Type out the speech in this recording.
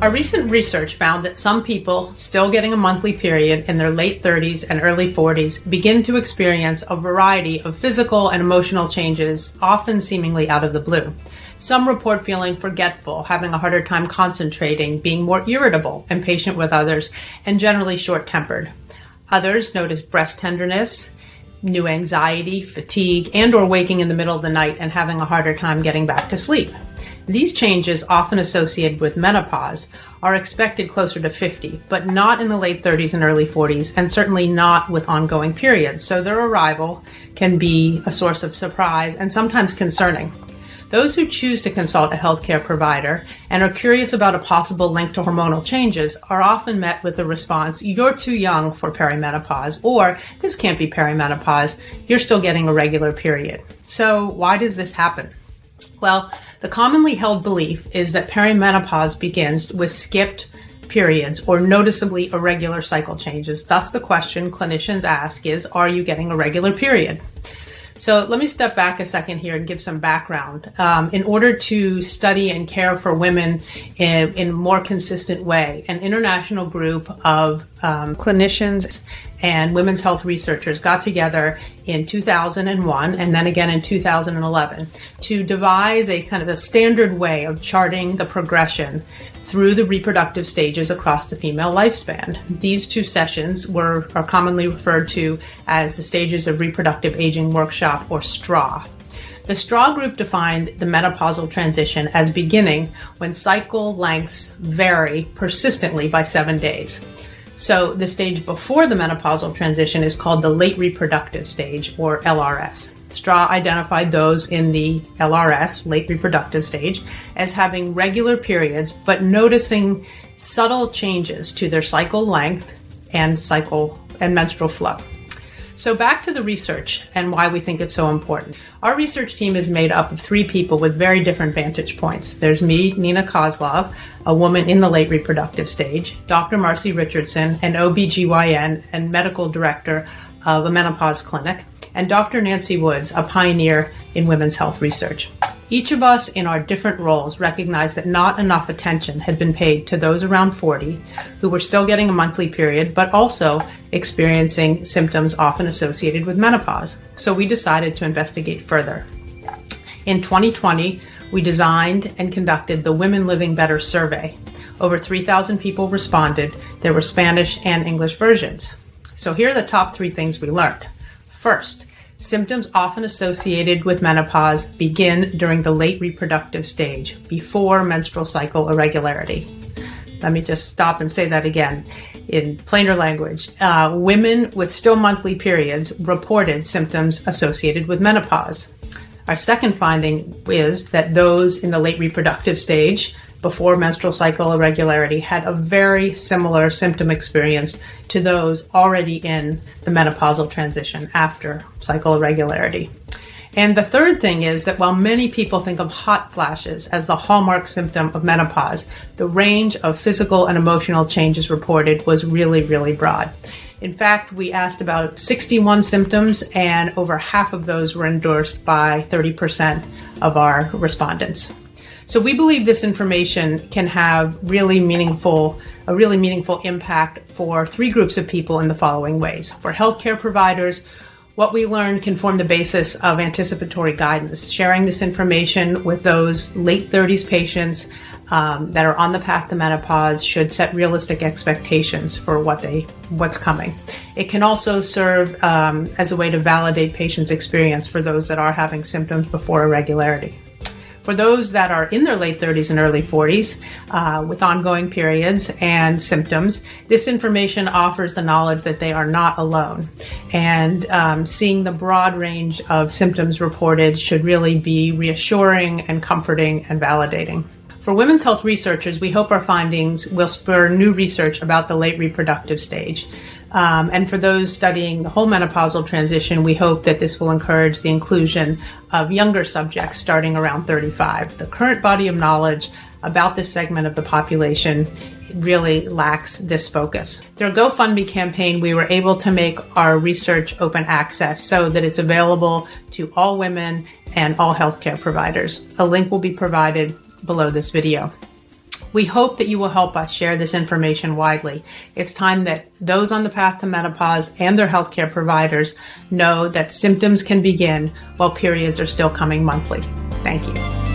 Our recent research found that some people still getting a monthly period in their late 30s and early 40s begin to experience a variety of physical and emotional changes, often seemingly out of the blue. Some report feeling forgetful, having a harder time concentrating, being more irritable, impatient with others, and generally short tempered. Others notice breast tenderness, new anxiety, fatigue, and or waking in the middle of the night and having a harder time getting back to sleep. These changes, often associated with menopause, are expected closer to 50, but not in the late 30s and early 40s, and certainly not with ongoing periods. So their arrival can be a source of surprise and sometimes concerning. Those who choose to consult a healthcare provider and are curious about a possible link to hormonal changes are often met with the response, You're too young for perimenopause, or This can't be perimenopause, you're still getting a regular period. So, why does this happen? Well, the commonly held belief is that perimenopause begins with skipped periods or noticeably irregular cycle changes. Thus, the question clinicians ask is Are you getting a regular period? So let me step back a second here and give some background. Um, in order to study and care for women in, in a more consistent way, an international group of um, clinicians and women's health researchers got together in 2001 and then again in 2011 to devise a kind of a standard way of charting the progression through the reproductive stages across the female lifespan. These two sessions were are commonly referred to as the stages of reproductive aging workshop or STRAW. The STRAW group defined the menopausal transition as beginning when cycle lengths vary persistently by seven days. So the stage before the menopausal transition is called the late reproductive stage or LRS. Straw identified those in the LRS, late reproductive stage, as having regular periods but noticing subtle changes to their cycle length and cycle and menstrual flow. So, back to the research and why we think it's so important. Our research team is made up of three people with very different vantage points. There's me, Nina Coslov, a woman in the late reproductive stage, Dr. Marcy Richardson, an OBGYN and medical director of a menopause clinic, and Dr. Nancy Woods, a pioneer in women's health research. Each of us in our different roles recognized that not enough attention had been paid to those around 40 who were still getting a monthly period, but also experiencing symptoms often associated with menopause. So we decided to investigate further. In 2020, we designed and conducted the Women Living Better survey. Over 3,000 people responded. There were Spanish and English versions. So here are the top three things we learned. First, Symptoms often associated with menopause begin during the late reproductive stage, before menstrual cycle irregularity. Let me just stop and say that again in plainer language. Uh, women with still monthly periods reported symptoms associated with menopause. Our second finding is that those in the late reproductive stage before menstrual cycle irregularity had a very similar symptom experience to those already in the menopausal transition after cycle irregularity. And the third thing is that while many people think of hot flashes as the hallmark symptom of menopause, the range of physical and emotional changes reported was really, really broad. In fact, we asked about 61 symptoms, and over half of those were endorsed by 30% of our respondents. So we believe this information can have really meaningful, a really meaningful impact for three groups of people in the following ways. For healthcare providers, what we learned can form the basis of anticipatory guidance. Sharing this information with those late 30s patients um, that are on the path to menopause should set realistic expectations for what they what's coming. It can also serve um, as a way to validate patients' experience for those that are having symptoms before irregularity. For those that are in their late 30s and early 40s uh, with ongoing periods and symptoms, this information offers the knowledge that they are not alone. And um, seeing the broad range of symptoms reported should really be reassuring and comforting and validating. For women's health researchers, we hope our findings will spur new research about the late reproductive stage. Um, and for those studying the whole menopausal transition, we hope that this will encourage the inclusion of younger subjects starting around 35. The current body of knowledge about this segment of the population really lacks this focus. Through a GoFundMe campaign, we were able to make our research open access so that it's available to all women and all healthcare providers. A link will be provided below this video. We hope that you will help us share this information widely. It's time that those on the path to menopause and their healthcare providers know that symptoms can begin while periods are still coming monthly. Thank you.